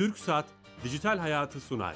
Türk Saat Dijital Hayatı sunar.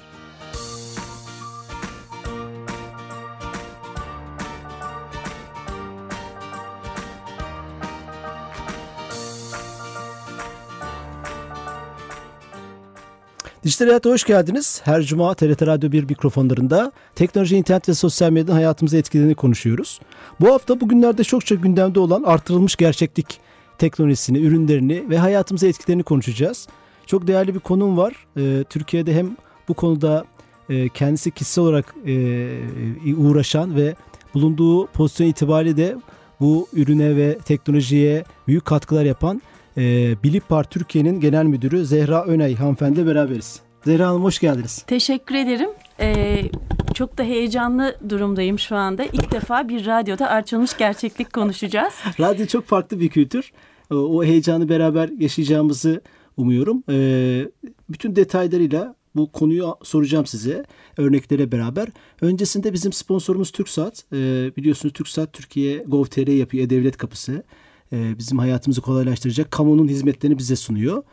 Dijital Hayat'a hoş geldiniz. Her cuma TRT Radyo 1 mikrofonlarında teknoloji, internet ve sosyal medyanın hayatımıza etkilerini konuşuyoruz. Bu hafta bugünlerde çokça gündemde olan artırılmış gerçeklik teknolojisini, ürünlerini ve hayatımıza etkilerini konuşacağız. Çok değerli bir konum var. Ee, Türkiye'de hem bu konuda e, kendisi kişisel olarak e, uğraşan ve bulunduğu pozisyon itibariyle de bu ürüne ve teknolojiye büyük katkılar yapan e, Bilipar Türkiye'nin genel müdürü Zehra Önay hanımefendi beraberiz. Zehra Hanım hoş geldiniz. Teşekkür ederim. Ee, çok da heyecanlı durumdayım şu anda. İlk defa bir radyoda artırılmış gerçeklik konuşacağız. Radyo çok farklı bir kültür. O heyecanı beraber yaşayacağımızı umuyorum. Ee, bütün detaylarıyla bu konuyu soracağım size örneklere beraber. Öncesinde bizim sponsorumuz TürkSat. Ee, biliyorsunuz TürkSat Türkiye Gov.tr yapıyor E-Devlet Kapısı. Ee, bizim hayatımızı kolaylaştıracak kamunun hizmetlerini bize sunuyor.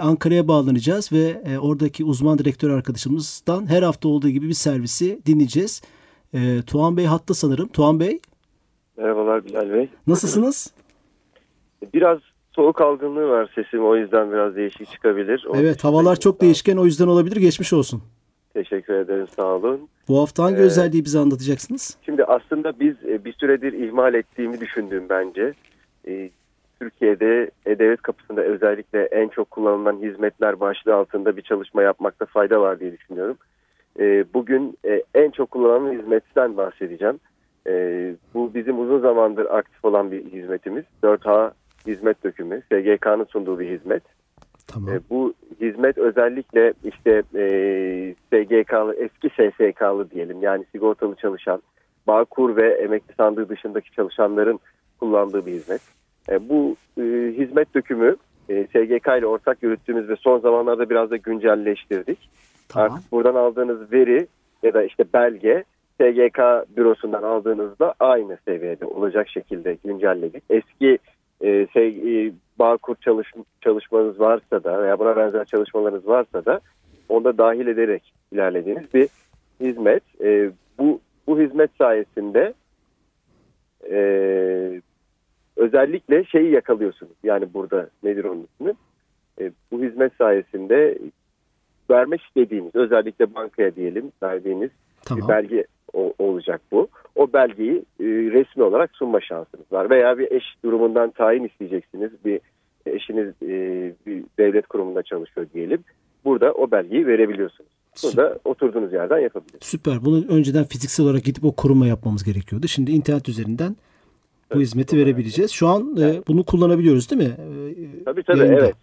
Ankara'ya bağlanacağız ve e, oradaki uzman direktör arkadaşımızdan her hafta olduğu gibi bir servisi dinleyeceğiz. Ee, Tuğan Bey hatta sanırım. Tuğan Bey. Merhabalar Bilal Bey. Nasılsınız? Biraz soğuk algınlığı var sesim o yüzden biraz değişik çıkabilir. Onun evet havalar çok değişken o yüzden olabilir geçmiş olsun. Teşekkür ederim sağ olun. Bu hafta hangi ee, özelliği bize anlatacaksınız? Şimdi aslında biz e, bir süredir ihmal ettiğimi düşündüğüm bence. Ee, Türkiye'de E-Devlet kapısında özellikle en çok kullanılan hizmetler başlığı altında bir çalışma yapmakta fayda var diye düşünüyorum. Ee, bugün e, en çok kullanılan hizmetten bahsedeceğim. Bu bizim uzun zamandır aktif olan bir hizmetimiz. 4H hizmet dökümü, SGK'nın sunduğu bir hizmet. Tamam. E, bu hizmet özellikle işte e, SGK'lı, eski SSK'lı diyelim yani sigortalı çalışan, Bağkur ve emekli sandığı dışındaki çalışanların kullandığı bir hizmet. E, bu e, hizmet dökümü e, SGK ile ortak yürüttüğümüz ve son zamanlarda biraz da güncelleştirdik. Tamam. Artık buradan aldığınız veri ya da işte belge SGK bürosundan aldığınızda aynı seviyede olacak şekilde güncelledik. Eski e, şey, e, Bağkur çalış, çalışmanız varsa da veya buna benzer çalışmalarınız varsa da onda dahil ederek ilerlediğiniz bir hizmet. E, bu bu hizmet sayesinde e, özellikle şeyi yakalıyorsunuz. Yani burada nedir onun ismi? E, bu hizmet sayesinde vermek istediğiniz özellikle bankaya diyelim verdiğiniz tamam. bir belge o, olacak bu. O belgeyi e, resmi olarak sunma şansınız var. Veya bir eş durumundan tayin isteyeceksiniz. Bir eşiniz e, bir devlet kurumunda çalışıyor diyelim. Burada o belgeyi verebiliyorsunuz. Burada oturduğunuz yerden yapabilirsiniz. Süper. Bunu önceden fiziksel olarak gidip o kuruma yapmamız gerekiyordu. Şimdi internet üzerinden bu evet, hizmeti verebileceğiz. Şu an e, yani. bunu kullanabiliyoruz değil mi? E, tabii tabii yayında. evet.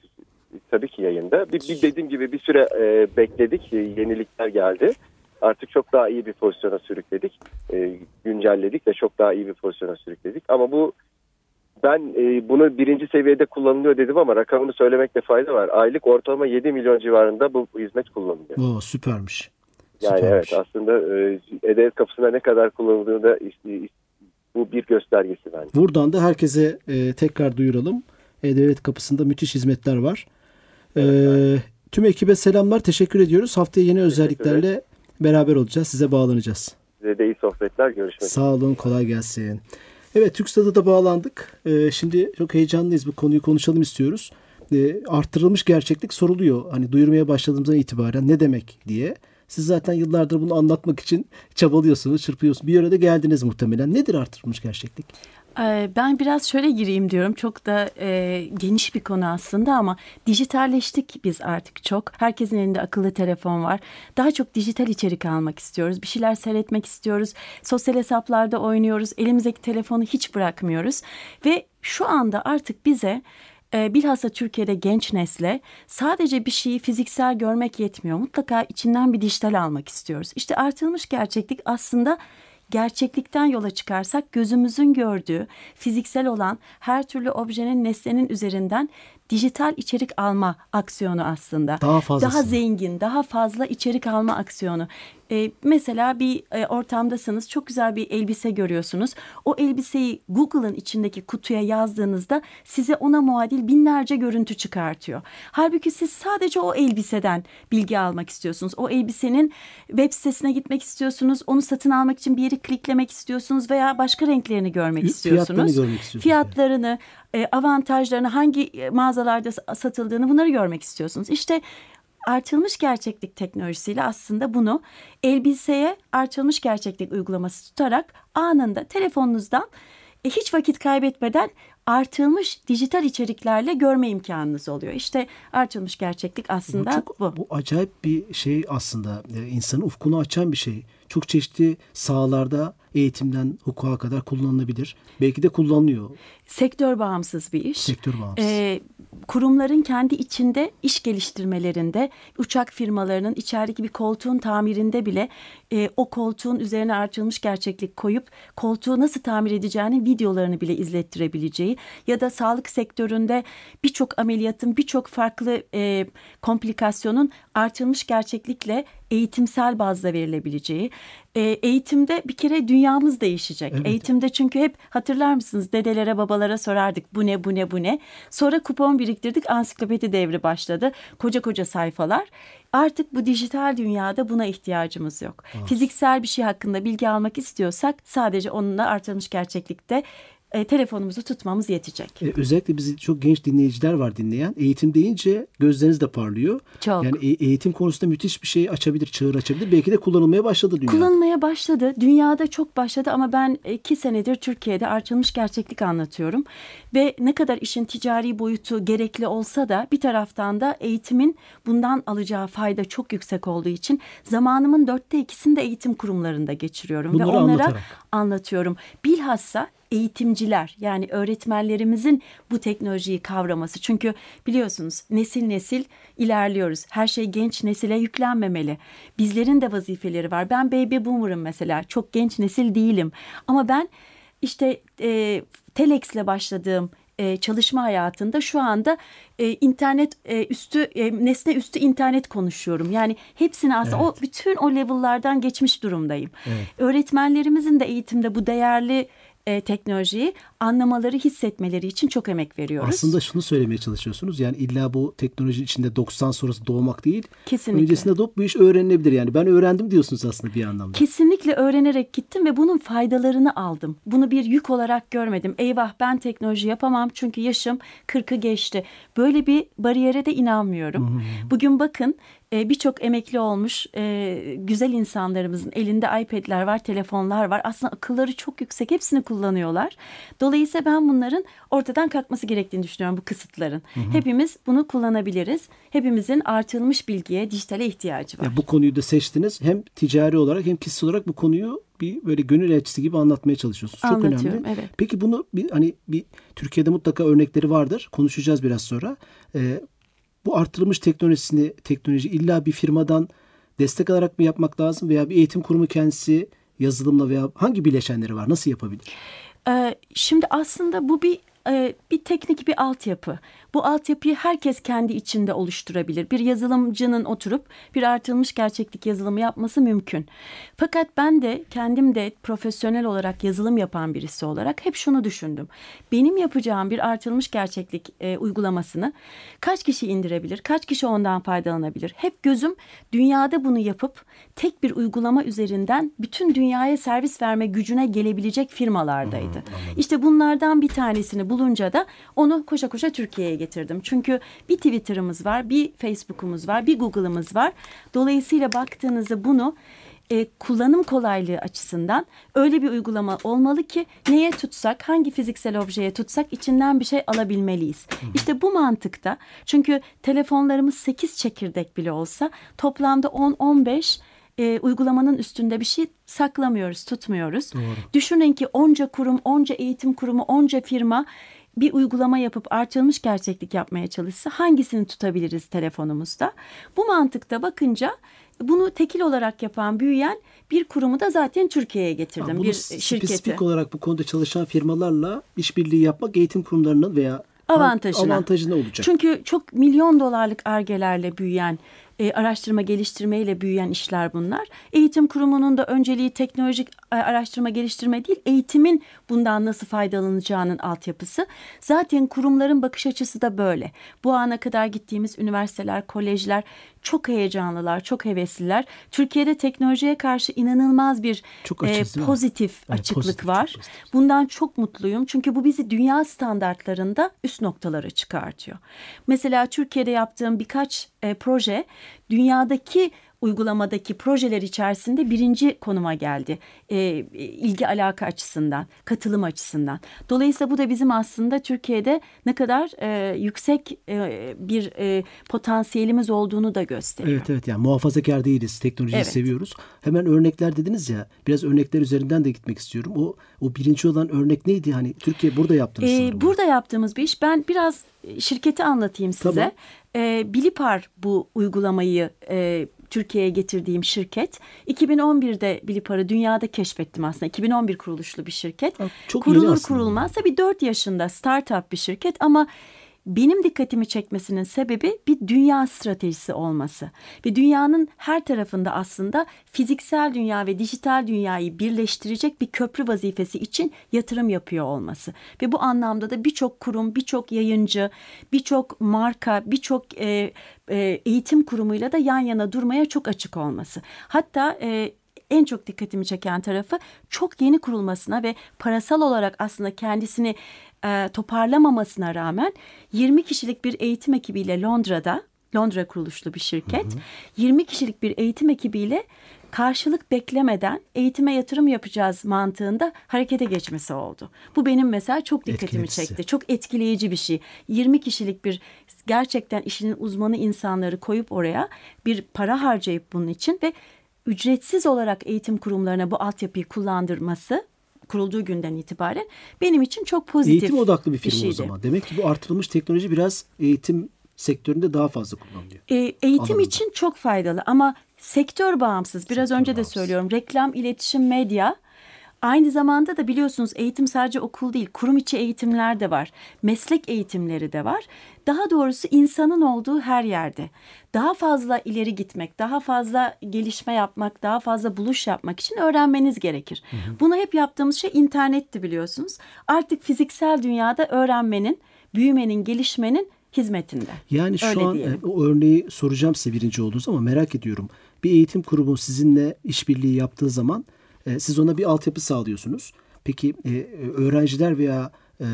Tabii ki yayında. Bir, bir dediğim gibi bir süre e, bekledik. Yenilikler geldi artık çok daha iyi bir pozisyona sürükledik. E, güncelledik ve çok daha iyi bir pozisyona sürükledik. Ama bu ben e, bunu birinci seviyede kullanılıyor dedim ama rakamını söylemekte fayda var. Aylık ortalama 7 milyon civarında bu hizmet kullanılıyor. Oo, süpermiş. Yani süpermiş. evet aslında e, E-Devlet kapısında ne kadar kullanıldığını da bu bir göstergesi bence. Buradan da herkese e, tekrar duyuralım. E-Devlet kapısında müthiş hizmetler var. Evet, e, tüm ekibe selamlar. Teşekkür ediyoruz. Haftaya yeni özelliklerle beraber olacağız. Size bağlanacağız. Size de iyi sohbetler. Görüşmek üzere. Sağ olun. Kolay gelsin. Evet TürkStat'a da bağlandık. Ee, şimdi çok heyecanlıyız. Bu konuyu konuşalım istiyoruz. Ee, arttırılmış gerçeklik soruluyor. Hani duyurmaya başladığımızdan itibaren ne demek diye. Siz zaten yıllardır bunu anlatmak için çabalıyorsunuz, çırpıyorsunuz. Bir yere de geldiniz muhtemelen. Nedir artırılmış gerçeklik? Ben biraz şöyle gireyim diyorum. Çok da e, geniş bir konu aslında ama dijitalleştik biz artık çok. Herkesin elinde akıllı telefon var. Daha çok dijital içerik almak istiyoruz. Bir şeyler seyretmek istiyoruz. Sosyal hesaplarda oynuyoruz. Elimizdeki telefonu hiç bırakmıyoruz. Ve şu anda artık bize e, bilhassa Türkiye'de genç nesle sadece bir şeyi fiziksel görmek yetmiyor. Mutlaka içinden bir dijital almak istiyoruz. İşte artılmış gerçeklik aslında gerçeklikten yola çıkarsak gözümüzün gördüğü fiziksel olan her türlü objenin nesnenin üzerinden dijital içerik alma aksiyonu aslında. Daha fazlası. Daha zengin, daha fazla içerik alma aksiyonu. Ee, mesela bir e, ortamdasınız, çok güzel bir elbise görüyorsunuz. O elbiseyi Google'ın içindeki kutuya yazdığınızda size ona muadil binlerce görüntü çıkartıyor. Halbuki siz sadece o elbiseden bilgi almak istiyorsunuz. O elbisenin web sitesine gitmek istiyorsunuz. Onu satın almak için bir yeri kliklemek istiyorsunuz veya başka renklerini görmek Fiyatlarını istiyorsunuz. görmek istiyorsunuz. Fiyatlarını, e, avantajlarını, hangi e, mağazalarda satıldığını bunları görmek istiyorsunuz. İşte artılmış gerçeklik teknolojisiyle aslında bunu elbiseye artılmış gerçeklik uygulaması tutarak anında telefonunuzdan e, hiç vakit kaybetmeden artılmış dijital içeriklerle görme imkanınız oluyor. İşte artılmış gerçeklik aslında çok, bu. bu acayip bir şey aslında. Ee, insanın ufkunu açan bir şey. Çok çeşitli sahalarda eğitimden hukuka kadar kullanılabilir. Belki de kullanılıyor. Sektör bağımsız bir iş. Sektör bağımsız. Ee, kurumların kendi içinde iş geliştirmelerinde, uçak firmalarının içerideki bir koltuğun tamirinde bile e, o koltuğun üzerine artırılmış gerçeklik koyup koltuğu nasıl tamir edeceğinin videolarını bile izlettirebileceği ya da sağlık sektöründe birçok ameliyatın birçok farklı e, komplikasyonun artırılmış gerçeklikle eğitimsel bazda verilebileceği. E, eğitimde bir kere dünyamız değişecek. Evet. Eğitimde çünkü hep hatırlar mısınız dedelere babalara sorardık bu ne bu ne bu ne. Sonra kupon biriktirdik ansiklopedi devri başladı. Koca koca sayfalar. Artık bu dijital dünyada buna ihtiyacımız yok. Fiziksel bir şey hakkında bilgi almak istiyorsak sadece onunla artırılmış gerçeklikte e, telefonumuzu tutmamız yetecek. Ee, özellikle bizi çok genç dinleyiciler var dinleyen. Eğitim deyince gözleriniz de parlıyor. Çok. Yani e- eğitim konusunda müthiş bir şey açabilir, çığır açabilir. Belki de kullanılmaya başladı dünya. Kullanılmaya başladı. Dünyada çok başladı ama ben iki senedir Türkiye'de artırılmış gerçeklik anlatıyorum. Ve ne kadar işin ticari boyutu gerekli olsa da bir taraftan da eğitimin bundan alacağı fayda çok yüksek olduğu için zamanımın dörtte ikisini de eğitim kurumlarında geçiriyorum. Bunları Ve onlara anlatarak. anlatıyorum. Bilhassa eğitimciler yani öğretmenlerimizin bu teknolojiyi kavraması. Çünkü biliyorsunuz nesil nesil ilerliyoruz. Her şey genç nesile yüklenmemeli. Bizlerin de vazifeleri var. Ben baby boomer'ım mesela. Çok genç nesil değilim. Ama ben işte e, Telex'le başladığım e, çalışma hayatında şu anda e, internet e, üstü e, nesne üstü internet konuşuyorum. Yani hepsini aslında o bütün o level'lardan geçmiş durumdayım. Öğretmenlerimizin de eğitimde bu değerli e, teknolojiyi anlamaları, hissetmeleri için çok emek veriyoruz. Aslında şunu söylemeye çalışıyorsunuz. Yani illa bu teknoloji içinde 90 sonrası doğmak değil. Kesinlikle. Öncesinde doğup bu iş öğrenilebilir. Yani ben öğrendim diyorsunuz aslında bir anlamda. Kesinlikle öğrenerek gittim ve bunun faydalarını aldım. Bunu bir yük olarak görmedim. Eyvah ben teknoloji yapamam çünkü yaşım 40'ı geçti. Böyle bir bariyere de inanmıyorum. Bugün bakın e, birçok emekli olmuş e, güzel insanlarımızın elinde iPad'ler var, telefonlar var. Aslında akılları çok yüksek. Hepsini kullanıyorlar. Dolayısıyla ben bunların ortadan kalkması gerektiğini düşünüyorum bu kısıtların. Hepimiz bunu kullanabiliriz. Hepimizin artırılmış bilgiye, dijitale ihtiyacı var. Ya bu konuyu da seçtiniz. Hem ticari olarak hem kişisel olarak bu konuyu bir böyle gönül elçisi gibi anlatmaya çalışıyorsunuz. Çok önemli. evet. Peki bunu bir hani bir Türkiye'de mutlaka örnekleri vardır. Konuşacağız biraz sonra. Ee, bu artırılmış teknolojisini teknoloji illa bir firmadan destek alarak mı yapmak lazım veya bir eğitim kurumu kendisi yazılımla veya hangi bileşenleri var? Nasıl yapabilir? Ee, şimdi aslında bu bir e, bir teknik bir altyapı. Bu altyapıyı herkes kendi içinde oluşturabilir. Bir yazılımcının oturup bir artılmış gerçeklik yazılımı yapması mümkün. Fakat ben de kendim de profesyonel olarak yazılım yapan birisi olarak hep şunu düşündüm. Benim yapacağım bir artılmış gerçeklik e, uygulamasını kaç kişi indirebilir? Kaç kişi ondan faydalanabilir? Hep gözüm dünyada bunu yapıp tek bir uygulama üzerinden bütün dünyaya servis verme gücüne gelebilecek firmalardaydı. İşte bunlardan bir tanesini bulunca da onu koşa koşa Türkiye'ye getirdim. Çünkü bir Twitter'ımız var, bir Facebook'umuz var, bir Google'ımız var. Dolayısıyla baktığınızda bunu e, kullanım kolaylığı açısından öyle bir uygulama olmalı ki neye tutsak, hangi fiziksel objeye tutsak içinden bir şey alabilmeliyiz. İşte bu mantıkta çünkü telefonlarımız 8 çekirdek bile olsa toplamda 10-15 e, uygulamanın üstünde bir şey saklamıyoruz, tutmuyoruz. Düşünün ki onca kurum, onca eğitim kurumu, onca firma bir uygulama yapıp artırılmış gerçeklik yapmaya çalışsa hangisini tutabiliriz telefonumuzda? Bu mantıkta bakınca bunu tekil olarak yapan, büyüyen bir kurumu da zaten Türkiye'ye getirdim. Bunu bir spesifik şirketi. olarak bu konuda çalışan firmalarla işbirliği yapmak eğitim kurumlarının veya Avantajına. Avantajına olacak. Çünkü çok milyon dolarlık argelerle büyüyen e, araştırma geliştirmeyle büyüyen işler bunlar. Eğitim kurumunun da önceliği teknolojik e, araştırma geliştirme değil, eğitimin bundan nasıl faydalanacağının altyapısı. Zaten kurumların bakış açısı da böyle. Bu ana kadar gittiğimiz üniversiteler, kolejler çok heyecanlılar, çok hevesliler. Türkiye'de teknolojiye karşı inanılmaz bir Çok e, açız, mi? pozitif Evet, açıklık pozitif, çok var. pozitif. Bundan çok mutluyum. Çünkü bu bizi dünya standartlarında üst noktalara çıkartıyor. Mesela Türkiye'de yaptığım birkaç e, proje dünyadaki uygulamadaki projeler içerisinde birinci konuma geldi. E, ilgi alaka açısından, katılım açısından. Dolayısıyla bu da bizim aslında Türkiye'de ne kadar e, yüksek e, bir e, potansiyelimiz olduğunu da gösteriyor. Evet evet yani muhafazakar değiliz. Teknolojiyi Evet. seviyoruz. Hemen örnekler dediniz ya. Biraz örnekler üzerinden de gitmek istiyorum. O o birinci olan örnek neydi? Hani Türkiye burada yaptınız Ee, sanırım. burada yaptığımız bir iş. Ben biraz e, şirketi anlatayım size. Tamam. Ee, Bilipar bu uygulamayı e, Türkiye'ye getirdiğim şirket. 2011'de Bilipar'ı dünyada keşfettim aslında. 2011 kuruluşlu bir şirket. Çok Kurulur kurulmaz tabii 4 yaşında startup bir şirket ama benim dikkatimi çekmesinin sebebi bir dünya stratejisi olması. Ve dünyanın her tarafında aslında fiziksel dünya ve dijital dünyayı birleştirecek bir köprü vazifesi için yatırım yapıyor olması. Ve bu anlamda da birçok kurum, birçok yayıncı, birçok marka, birçok e, e, eğitim kurumuyla da yan yana durmaya çok açık olması. Hatta e, en çok dikkatimi çeken tarafı çok yeni kurulmasına ve parasal olarak aslında kendisini e, toparlamamasına rağmen 20 kişilik bir eğitim ekibiyle Londra'da Londra kuruluşlu bir şirket 20 kişilik bir eğitim ekibiyle karşılık beklemeden eğitime yatırım yapacağız mantığında harekete geçmesi oldu. Bu benim mesela çok dikkatimi çekti. Çok etkileyici bir şey. 20 kişilik bir gerçekten işinin uzmanı insanları koyup oraya bir para harcayıp bunun için ve ücretsiz olarak eğitim kurumlarına bu altyapıyı kullandırması kurulduğu günden itibaren benim için çok pozitif Eğitim odaklı bir firma o şeydi. zaman. Demek ki bu artırılmış teknoloji biraz eğitim sektöründe daha fazla kullanılıyor. E, eğitim Alanında. için çok faydalı ama sektör bağımsız. Biraz Sektör önce de bağımsız. söylüyorum. Reklam, iletişim, medya. Aynı zamanda da biliyorsunuz eğitim sadece okul değil, kurum içi eğitimler de var. Meslek eğitimleri de var. Daha doğrusu insanın olduğu her yerde. Daha fazla ileri gitmek, daha fazla gelişme yapmak, daha fazla buluş yapmak için öğrenmeniz gerekir. Bunu hep yaptığımız şey internetti biliyorsunuz. Artık fiziksel dünyada öğrenmenin, büyümenin, gelişmenin hizmetinde. Yani şu Öyle an diyelim. e, o örneği soracağım size birinci olduğunuz ama merak ediyorum. Bir eğitim kurumu sizinle işbirliği yaptığı zaman e, siz ona bir altyapı sağlıyorsunuz. Peki e, öğrenciler veya e,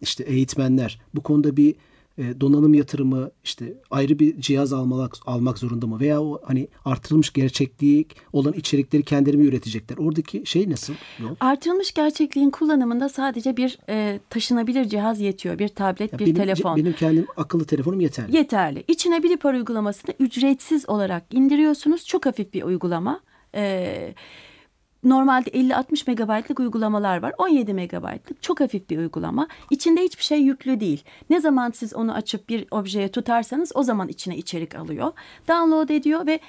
işte eğitmenler bu konuda bir e, donanım yatırımı işte ayrı bir cihaz almak almak zorunda mı veya o hani artırılmış gerçekliği olan içerikleri kendileri mi üretecekler? Oradaki şey nasıl? Yol? Artırılmış gerçekliğin kullanımında sadece bir e, taşınabilir cihaz yetiyor. Bir tablet, Ya bir benim, telefon. benim kendim akıllı telefonum yeterli. Yeterli. İçine bir para uygulamasını ücretsiz olarak indiriyorsunuz. Çok hafif bir uygulama. Ee, normalde 50-60 megabaytlık uygulamalar var. 17 megabaytlık çok hafif bir uygulama. İçinde hiçbir şey yüklü değil. Ne zaman siz onu açıp bir objeye tutarsanız o zaman içine içerik alıyor. Download ediyor ve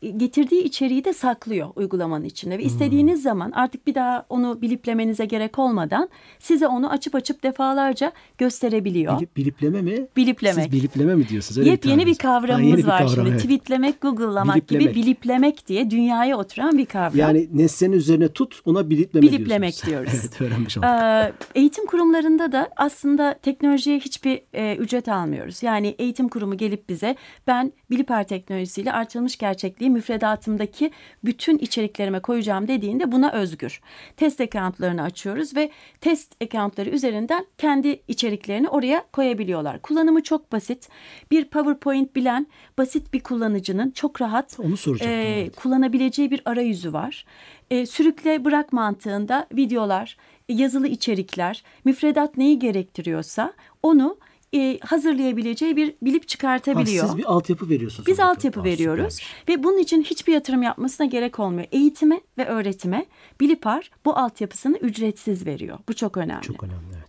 getirdiği içeriği de saklıyor uygulamanın içinde ve istediğiniz zaman artık bir daha onu biliplemenize gerek olmadan size onu açıp açıp defalarca gösterebiliyor. Bilip, bilipleme mi? Biliplemek. Siz bilipleme mi diyorsunuz? Öyle Yepyeni bir. Ha, kavramımız yeni bir var kavram, şimdi. evet. Tweetlemek, Google'lamak Biliplemek. gibi biliplemek diye dünyaya oturan bir kavram. Yani nesnenin üzerine tut ona bilipleme Biliplemek diyorsunuz. diyoruz. evet öğrenmiş olduk. Ee, eğitim kurumlarında da aslında teknolojiye hiçbir e, ücret almıyoruz. Yani eğitim kurumu gelip bize ben Biliper teknolojisiyle artırılmış gerçekliği müfredatımdaki bütün içeriklerime koyacağım dediğinde buna özgür. Test accountlarını açıyoruz ve test accountları üzerinden kendi içeriklerini oraya koyabiliyorlar. Kullanımı çok basit. Bir PowerPoint bilen basit bir kullanıcının çok rahat Onu e, evet. kullanabileceği bir arayüzü var. E, sürükle bırak mantığında videolar, yazılı içerikler, müfredat neyi gerektiriyorsa onu e, hazırlayabileceği bir bilip Ha, çıkartabiliyor. siz bir altyapı veriyorsunuz. Biz altyapı Aa, veriyoruz süpermiş. ve bunun için hiçbir yatırım yapmasına gerek olmuyor. Eğitime ve öğretime Bilipar bu altyapısını ücretsiz veriyor. Bu çok önemli. Çok önemli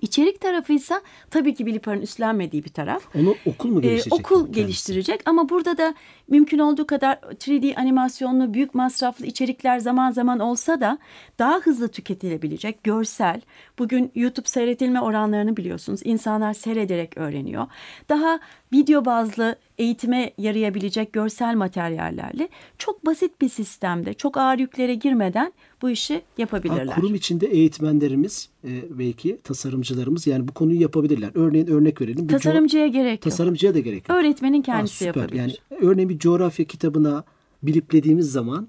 İçerik tarafıysa tabii ki Bilipar'ın üstlenmediği bir taraf. Onu okul mu Ee, geliştirecek? okul kendisi? geliştirecek ama burada da mümkün olduğu kadar 3D animasyonlu büyük masraflı içerikler zaman zaman olsa da daha hızlı tüketilebilecek görsel. Bugün YouTube seyretilme oranlarını biliyorsunuz. İnsanlar seyrederek öğreniyor. Daha video bazlı eğitime yarayabilecek görsel materyallerle çok basit bir sistemde çok ağır yüklere girmeden bu işi Ha, yapabilirler. kurum içinde eğitmenlerimiz e, belki tasarımcılarımız yani bu konuyu yapabilirler. Örneğin örnek verelim. Bir co- Tasarımcıya gerek yok. tasarımcıya da gerek yok. Öğretmenin Ha, kendisi süper. yapabilir. Yani örneğin bir coğrafya kitabına biliplediğimiz zaman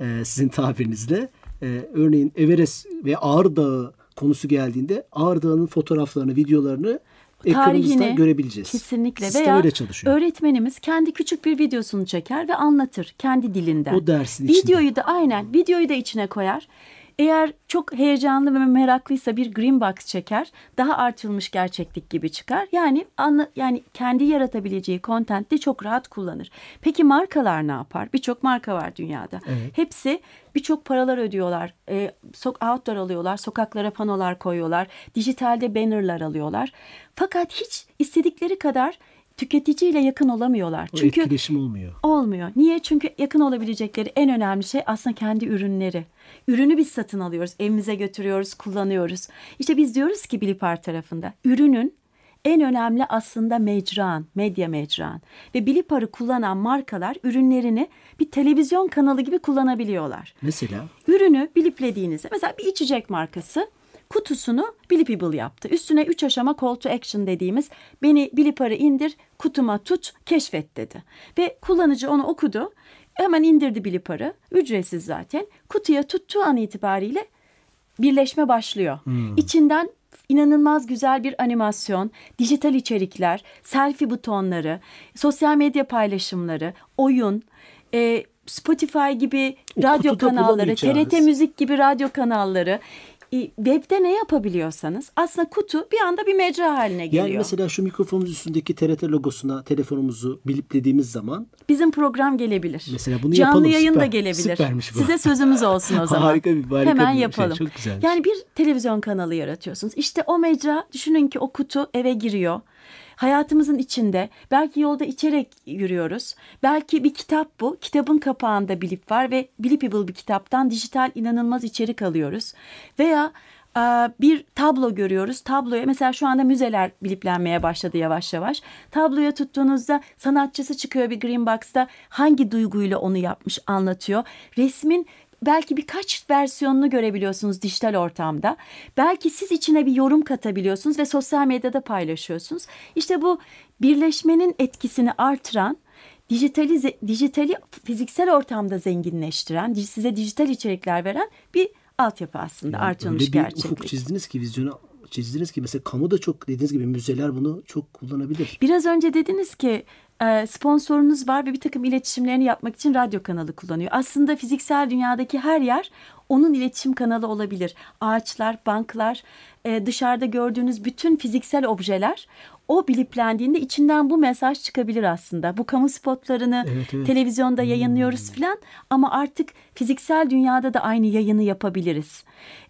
e, sizin tabirinizle e, örneğin Everest ve Ağrı Dağı konusu geldiğinde Ağrı Dağı'nın fotoğraflarını, videolarını ekranımızda görebileceğiz. kesinlikle Sistem veya öyle çalışıyor. öğretmenimiz kendi küçük bir videosunu çeker ve anlatır kendi dilinden. O dersin içinde. Videoyu da aynen videoyu da içine koyar. Eğer çok heyecanlı ve meraklıysa bir green box çeker. Daha artırılmış gerçeklik gibi çıkar. Yani anla, yani kendi yaratabileceği content'te çok rahat kullanır. Peki markalar ne yapar? Birçok marka var dünyada. Evet. Hepsi birçok paralar ödüyorlar. E, sok outdoor alıyorlar, sokaklara panolar koyuyorlar, dijitalde bannerlar alıyorlar. Fakat hiç istedikleri kadar tüketiciyle yakın olamıyorlar. O Çünkü etkileşim olmuyor. Olmuyor. Niye? Çünkü yakın olabilecekleri en önemli şey aslında kendi ürünleri. Ürünü biz satın alıyoruz, evimize götürüyoruz, kullanıyoruz. İşte biz diyoruz ki Bilipar tarafında ürünün en önemli aslında mecran, medya mecran. Ve Bilipar'ı kullanan markalar ürünlerini bir televizyon kanalı gibi kullanabiliyorlar. Mesela Ürünü biliplediğinizde mesela bir içecek markası kutusunu Bilipable yaptı. Üstüne 3 aşama call to action dediğimiz beni Bilipar'ı indir, kutuma tut, keşfet dedi. Ve kullanıcı onu okudu. Hemen indirdi Bilipar'ı. Ücretsiz zaten. Kutuya tuttuğu an itibariyle birleşme başlıyor. İçinden inanılmaz güzel bir animasyon, dijital içerikler, selfie butonları, sosyal medya paylaşımları, oyun, e, Spotify gibi O radyo kanalları, TRT. Müzik gibi radyo kanalları. Web'de ne yapabiliyorsanız aslında kutu bir anda bir mecra haline geliyor. yani mesela şu mikrofonumuz üstündeki TRT logosuna telefonumuzu biliplediğimiz zaman Bizim program gelebilir. Mesela bunu Canlı yapalım, yayın da süper. gelebilir. Süpermiş bu. Size sözümüz olsun o zaman. Harika bir- harika Hemen bir şey, yapalım. çok güzelmiş. Yani bir televizyon kanalı yaratıyorsunuz. İşte o mecra düşünün ki o kutu eve giriyor. Hayatımızın içinde belki yolda içerek yürüyoruz. Belki bir kitap bu. Kitabın kapağında Bilip var ve Bilipable bir kitaptan dijital inanılmaz içerik alıyoruz. Veya e, bir tablo görüyoruz. Tabloya mesela şu anda müzeler biliplenmeye başladı yavaş yavaş. Tabloya tuttuğunuzda sanatçısı çıkıyor bir green box'ta hangi duyguyla onu yapmış anlatıyor. Resmin belki birkaç versiyonunu görebiliyorsunuz dijital ortamda. Belki siz içine bir yorum katabiliyorsunuz ve sosyal medyada paylaşıyorsunuz. İşte bu birleşmenin etkisini artıran dijitali, dijitali fiziksel ortamda zenginleştiren, size dijital içerikler veren bir altyapı aslında artırılmış öyle bir ufuk gerçeklik. çizdiniz ki vizyonu çizdiniz ki mesela kamu da çok dediğiniz gibi müzeler bunu çok kullanabilir. Biraz önce dediniz ki e, sponsorunuz var ve bir takım iletişimlerini yapmak için radyo kanalı kullanıyor. Aslında fiziksel dünyadaki her yer onun iletişim kanalı olabilir. Ağaçlar, banklar, e, dışarıda gördüğünüz bütün fiziksel objeler o biliplendiğinde içinden bu mesaj çıkabilir aslında. Bu kamu spotlarını Evet, evet. televizyonda yayınlıyoruz filan ama artık fiziksel dünyada da aynı yayını yapabiliriz.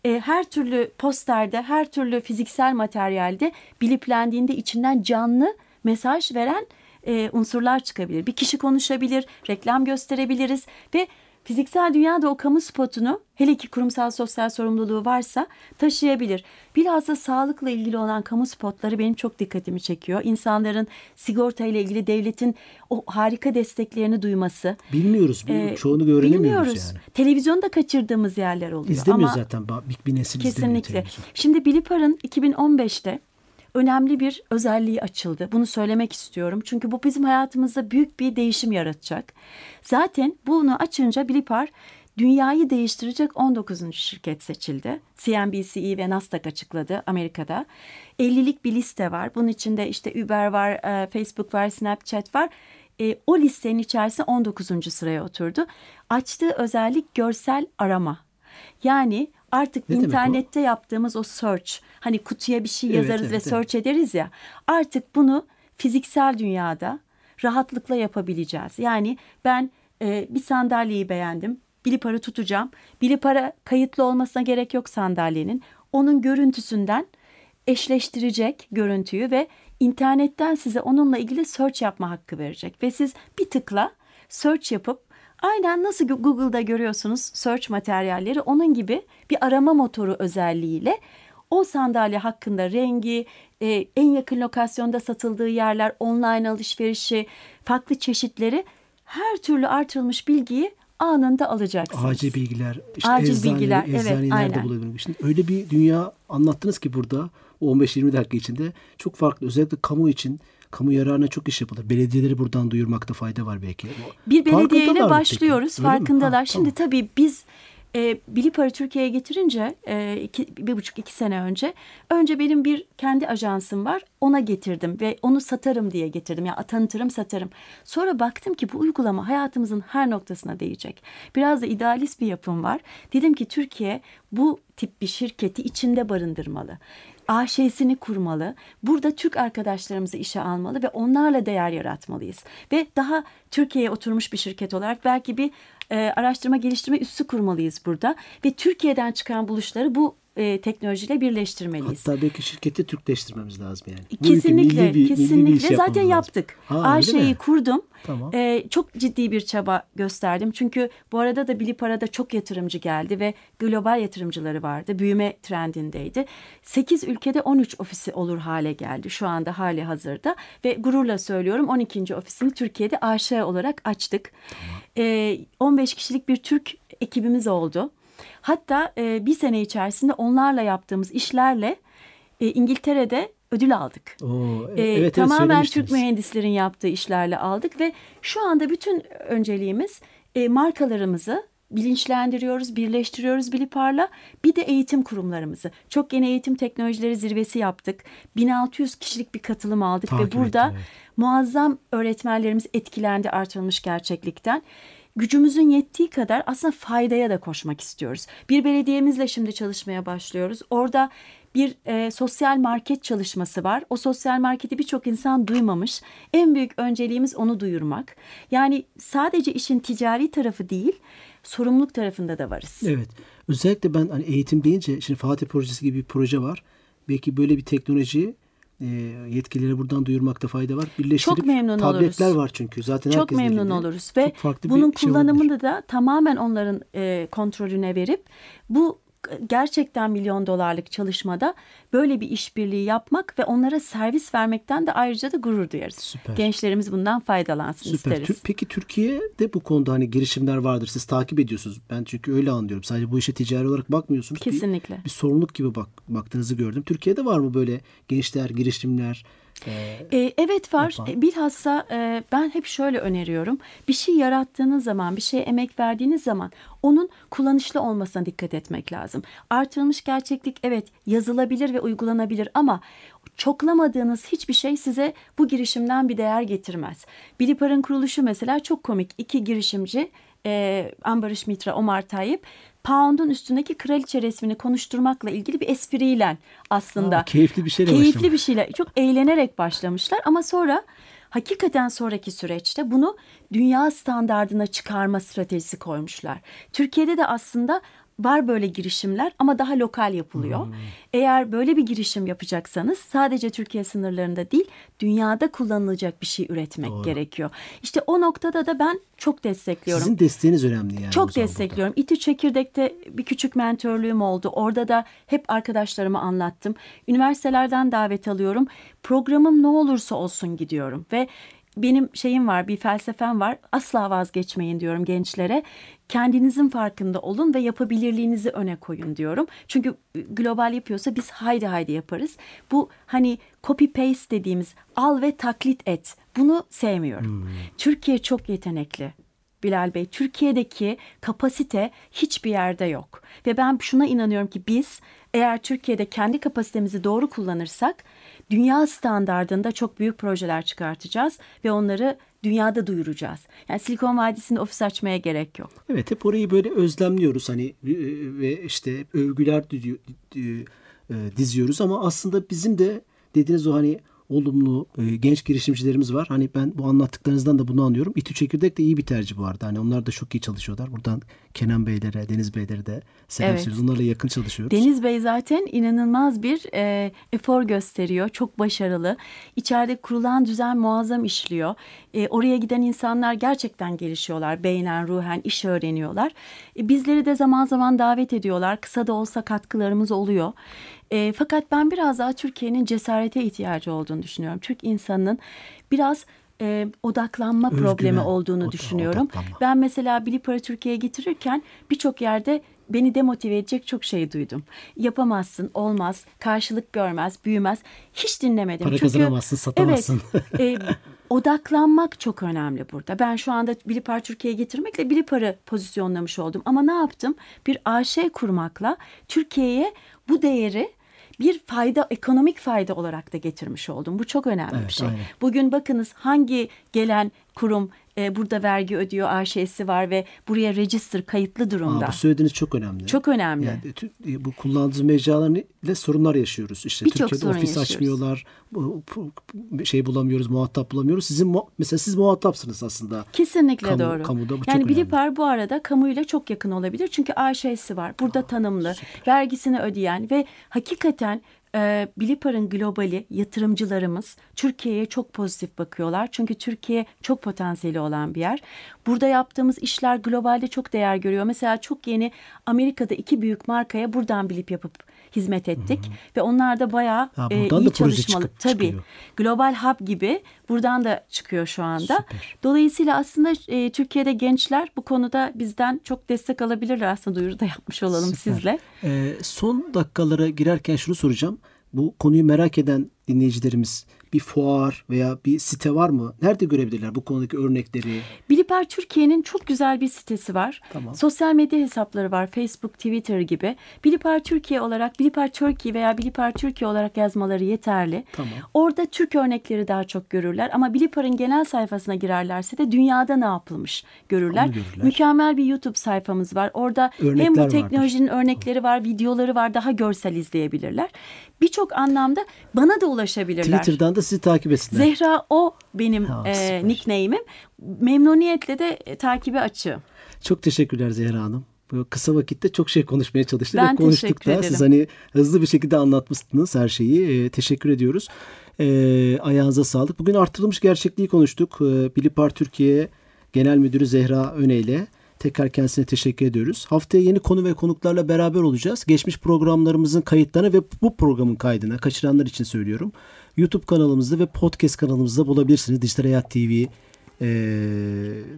E, her türlü posterde, her türlü fiziksel materyalde biliplendiğinde içinden canlı mesaj veren e, unsurlar çıkabilir. Bir kişi konuşabilir, reklam gösterebiliriz ve fiziksel dünyada o kamu spotunu hele ki kurumsal sosyal sorumluluğu varsa taşıyabilir. Bilhassa sağlıkla ilgili olan kamu spotları benim çok dikkatimi çekiyor. İnsanların sigorta ile ilgili devletin o harika desteklerini duyması. Bilmiyoruz. Bu, Ee, çoğunu öğrenemiyoruz bilmiyoruz. yani. Televizyonda kaçırdığımız yerler oluyor. İzlemiyor Ama zaten. Bir, bir nesil izlemiyor Kesinlikle. televizyon. Şimdi Bilipar'ın 2015'te önemli bir özelliği açıldı. Bunu söylemek istiyorum. Çünkü bu bizim hayatımızda büyük bir değişim yaratacak. Zaten bunu açınca Bilipar dünyayı değiştirecek 19. şirket seçildi. CNBC ve Nasdaq açıkladı Amerika'da. 50'lik bir liste var. Bunun içinde işte Uber var, e, Facebook var, Snapchat var. E, o listenin içerisinde 19. sıraya oturdu. Açtığı özellik görsel arama. Yani artık Ne internette yaptığımız o search, hani kutuya bir şey Evet, yazarız evet, ve evet. search ederiz ya. Artık bunu fiziksel dünyada rahatlıkla yapabileceğiz. Yani ben e, bir sandalyeyi beğendim. Bilipar'ı tutacağım. Bilipar'a kayıtlı olmasına gerek yok sandalyenin. Onun görüntüsünden eşleştirecek görüntüyü ve internetten size onunla ilgili search yapma hakkı verecek. Ve siz bir tıkla search yapıp aynen nasıl Google'da görüyorsunuz search materyalleri onun gibi bir arama motoru özelliğiyle o sandalye hakkında rengi, e, en yakın lokasyonda satıldığı yerler, online alışverişi, farklı çeşitleri her türlü artırılmış bilgiyi anında alacaksınız. Acil bilgiler, işte Acil eczane, bilgiler, eczaneyi evet, nerede bulabilirim? Şimdi öyle bir dünya anlattınız ki burada o 15-20 dakika içinde çok farklı. Özellikle kamu için kamu yararına çok iş yapılır. Belediyeleri buradan duyurmakta fayda var belki. Bir belediyeyle başlıyoruz. peki? Farkındalar. Ha, Şimdi tamam. tabii biz e, Bilipar'ı Türkiye'ye getirince e, iki, bir buçuk iki sene önce önce benim bir kendi ajansım var. Ona getirdim ve onu satarım diye getirdim. Ya yani tanıtırım satarım. Sonra baktım ki bu uygulama hayatımızın her noktasına değecek. Biraz da idealist bir yapım var. Dedim ki Türkiye bu tip bir şirketi içinde barındırmalı. AŞ'sini kurmalı. Burada Türk arkadaşlarımızı işe almalı ve onlarla değer yaratmalıyız. Ve daha Türkiye'ye oturmuş bir şirket olarak belki bir e, araştırma geliştirme üssü kurmalıyız burada. Ve Türkiye'den çıkan buluşları bu e, teknolojiyle birleştirmeliyiz. Hatta belki şirketi Türkleştirmemiz lazım yani. Kesinlikle, milli bir- milli bir kesinlikle. yapmamız Zaten yaptık. Mi? kurdum. Tamam. Ee, çok ciddi bir çaba gösterdim. Çünkü bu arada da Bilipara'da çok yatırımcı geldi ve global yatırımcıları vardı. Büyüme trendindeydi. 8 ülkede 13 ofisi olur hale geldi şu anda hali hazırda. Ve gururla söylüyorum 12. ofisini Türkiye'de AŞ olarak açtık. Ee, 15 kişilik bir Türk ekibimiz oldu. Hatta e, bir sene içerisinde onlarla yaptığımız işlerle e, İngiltere'de ödül aldık. Oo, evet, evet, tamamen. Türk mühendislerin yaptığı işlerle aldık ve şu anda bütün önceliğimiz e, markalarımızı bilinçlendiriyoruz, birleştiriyoruz Bilipar'la. Bir de eğitim kurumlarımızı. Çok yeni eğitim teknolojileri zirvesi yaptık. 1600 kişilik bir katılım aldık Takip ve burada ettim, evet. muazzam öğretmenlerimiz etkilendi artırılmış gerçeklikten. Gücümüzün yettiği kadar aslında faydaya da koşmak istiyoruz. Bir belediyemizle şimdi çalışmaya başlıyoruz. Orada bir e, sosyal market çalışması var. O sosyal marketi birçok insan duymamış. En büyük önceliğimiz onu duyurmak. Yani sadece işin ticari tarafı değil, sorumluluk tarafında da varız. Evet. Özellikle ben hani eğitim deyince şimdi Fatih Projesi gibi bir proje var. Belki böyle bir teknoloji e, yetkililere buradan duyurmakta fayda var. Birleştirip Çok memnun tabletler oluruz. var çünkü zaten Çok memnun elinde. oluruz ve bunun şey kullanımını olabilir. da tamamen onların e, kontrolüne verip bu gerçekten milyon dolarlık çalışmada böyle bir işbirliği yapmak ve onlara servis vermekten de ayrıca da gurur duyarız. Süper. Gençlerimiz bundan faydalansın Süper. isteriz. Peki Türkiye'de bu konuda hani girişimler vardır. Siz takip ediyorsunuz. Ben çünkü öyle anlıyorum. Sadece bu işe ticari olarak bakmıyorsunuz. Bir- Kesinlikle. Bir, sorumluluk gibi bak baktığınızı gördüm. Türkiye'de var mı böyle gençler, girişimler? E, evet var. yapan. E, Bilhassa e, ben hep şöyle öneriyorum. Bir şey yarattığınız zaman, bir şeye emek verdiğiniz zaman onun kullanışlı olmasına dikkat etmek lazım. Artırılmış gerçeklik evet yazılabilir ve uygulanabilir ama çoklamadığınız hiçbir şey size bu girişimden bir değer getirmez. Bilipar'ın kuruluşu mesela çok komik. İki girişimci e, Ambarish Mitra, Omar Tayyip Pound'un üstündeki kraliçe resmini konuşturmakla ilgili bir espriyle aslında. Aa, keyifli bir şeyle Keyifli başlamış. bir şeyle çok eğlenerek başlamışlar ama sonra hakikaten sonraki süreçte bunu dünya standardına çıkarma stratejisi koymuşlar. Türkiye'de de aslında var böyle girişimler ama daha lokal yapılıyor. Hmm. Eğer böyle bir girişim yapacaksanız sadece Türkiye sınırlarında değil dünyada kullanılacak bir şey üretmek Doğru. gerekiyor. İşte o noktada da ben çok destekliyorum. Sizin desteğiniz önemli yani. Çok destekliyorum. İTÜ Çekirdek'te bir küçük mentörlüğüm oldu. Orada da hep arkadaşlarıma anlattım. Üniversitelerden davet alıyorum. Programım ne olursa olsun gidiyorum ve benim şeyim var, bir felsefem var. Asla vazgeçmeyin diyorum gençlere. Kendinizin farkında olun ve yapabilirliğinizi öne koyun diyorum. Çünkü global yapıyorsa biz haydi haydi yaparız. Bu hani copy paste dediğimiz al ve taklit et. Bunu sevmiyorum. Türkiye çok yetenekli. Bilal Bey, Türkiye'deki kapasite hiçbir yerde yok. Ve ben şuna inanıyorum ki biz eğer Türkiye'de kendi kapasitemizi doğru kullanırsak dünya standardında çok büyük projeler çıkartacağız ve onları dünyada duyuracağız. Yani Silikon Vadisi'nde ofis açmaya gerek yok. Evet hep orayı böyle özlemliyoruz hani e, ve işte övgüler e, diziyoruz ama aslında bizim de dediğiniz o hani olumlu e, genç girişimcilerimiz var. Hani ben bu anlattıklarınızdan da bunu anlıyorum. İTÜ Çekirdek de iyi bir tercih bu arada. Hani onlar da çok iyi çalışıyorlar. Buradan Kenan Beylere, Deniz Beylere de selam Evet. söylüyoruz. Onlarla yakın çalışıyoruz. Deniz Bey zaten inanılmaz bir e, efor gösteriyor. Çok başarılı. İçeride kurulan düzen muazzam işliyor. E, oraya giden insanlar gerçekten gelişiyorlar. Beynen, ruhen iş öğreniyorlar. E, bizleri de zaman zaman davet ediyorlar. Kısa da olsa katkılarımız oluyor. E, fakat ben biraz daha Türkiye'nin cesarete ihtiyacı olduğunu düşünüyorum. Türk insanının biraz e, odaklanma Özgüven, problemi olduğunu oda- düşünüyorum. odaklanma. Ben mesela Bilipar'ı Türkiye'ye getirirken birçok yerde beni demotive edecek çok şey duydum. Yapamazsın, olmaz, karşılık görmez, büyümez. Hiç dinlemedim. Para Çünkü, kazanamazsın, satamazsın. Evet, e, odaklanmak çok önemli burada. Ben şu anda Bilipar Türkiye'ye getirmekle Bilipar'ı pozisyonlamış oldum. Ama ne yaptım? Bir AŞ kurmakla Türkiye'ye bu değeri bir fayda, ekonomik fayda olarak da getirmiş oldum. Bu çok önemli Evet, bir şey. aynen. Bugün bakınız hangi gelen kurum e, burada vergi ödüyor, AŞ'si var ve buraya register kayıtlı durumda. Aa, bu söylediğiniz çok önemli. Çok önemli. Yani tü- e, bu kullandığımız mecraların ile sorunlar yaşıyoruz. İşte Birçok Türkiye'de sorun ofis yaşıyoruz. açmıyorlar. Şey bulamıyoruz, muhatap bulamıyoruz. Sizin mu- mesela siz muhatapsınız aslında. Kesinlikle Kamu- doğru. kamuda bu yani. Bilipar bu arada kamuyla çok yakın olabilir. Çünkü AŞ'si var. Burada tanımlı, vergisini ödeyen ve hakikaten e, Bilipar'ın globali yatırımcılarımız Türkiye'ye çok pozitif bakıyorlar. Çünkü Türkiye çok potansiyeli olan bir yer. Burada yaptığımız işler globalde çok değer görüyor. Mesela çok yeni Amerika'da iki büyük markaya buradan Bilip yapıp hizmet ettik ve onlar da bayağı Ha, e, iyi çalışmalı. çıkıp- Tabii. çıkıyor. Global Hub gibi buradan da çıkıyor şu anda. Süper. Dolayısıyla aslında e, Türkiye'de gençler bu konuda bizden çok destek alabilirler aslında duyuru da yapmış olalım Süper. sizle. Ee, son dakikalara girerken şunu soracağım. Bu konuyu merak eden dinleyicilerimiz bir fuar veya bir site var mı? Nerede görebilirler bu konudaki örnekleri? Bilipar Türkiye'nin çok güzel bir sitesi var. Tamam. Sosyal medya hesapları var. Facebook, Twitter gibi. Bilipar Türkiye olarak Bilipar Turkey veya Bilipar Türkiye olarak yazmaları yeterli. Tamam. Orada Türk örnekleri daha çok görürler ama Bilipar'ın genel sayfasına girerlerse de dünyada ne yapılmış görürler. Onu görürler. Mükemmel bir YouTube sayfamız var. Orada Örnekler hem bu vardır. teknolojinin örnekleri var, videoları var, daha görsel izleyebilirler. Birçok anlamda bana da ulaşabilirler. Twitter'dan da sizi takip etsinler. Zehra o benim Ha, e, nickname'im. Memnuniyetle de e, takibe açığım. Çok teşekkürler Zehra Hanım. Bu kısa vakitte çok şey konuşmaya çalıştık Ben ve konuştuk da. ederim. Siz hani hızlı bir şekilde anlatmışsınız her şeyi. Ee, teşekkür ediyoruz. Ee, ayağınıza sağlık. Bugün artırılmış gerçekliği konuştuk. Ee, Bilipar Türkiye Genel Müdürü Zehra Öne ile tekrar kendisine teşekkür ediyoruz. Haftaya yeni konu ve konuklarla beraber olacağız. Geçmiş programlarımızın kayıtlarını ve bu programın kaydını kaçıranlar için söylüyorum. YouTube kanalımızda ve podcast kanalımızda bulabilirsiniz. Dijital Hayat TV e,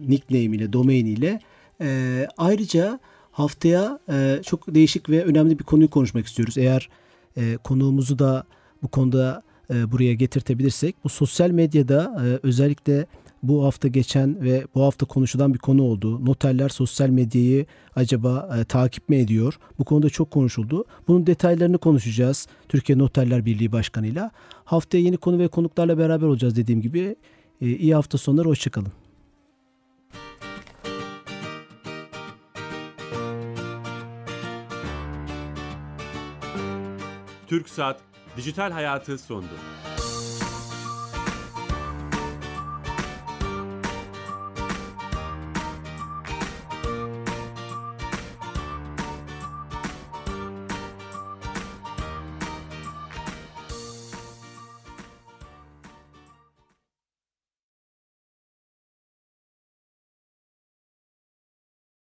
nickname ile, domain ile. E, ayrıca haftaya e, çok değişik ve önemli bir konuyu konuşmak istiyoruz. Eğer e, konuğumuzu da bu konuda e, buraya getirtebilirsek bu sosyal medyada e, özellikle bu hafta geçen ve bu hafta konuşulan bir konu oldu. Noterler sosyal medyayı acaba e, takip mi ediyor? Bu konuda çok konuşuldu. Bunun detaylarını konuşacağız Türkiye Noterler Birliği Başkanı'yla. Haftaya yeni konu ve konuklarla beraber olacağız dediğim gibi. E, iyi hafta sonları, hoşçakalın. Türksat Dijital Hayatı sundu.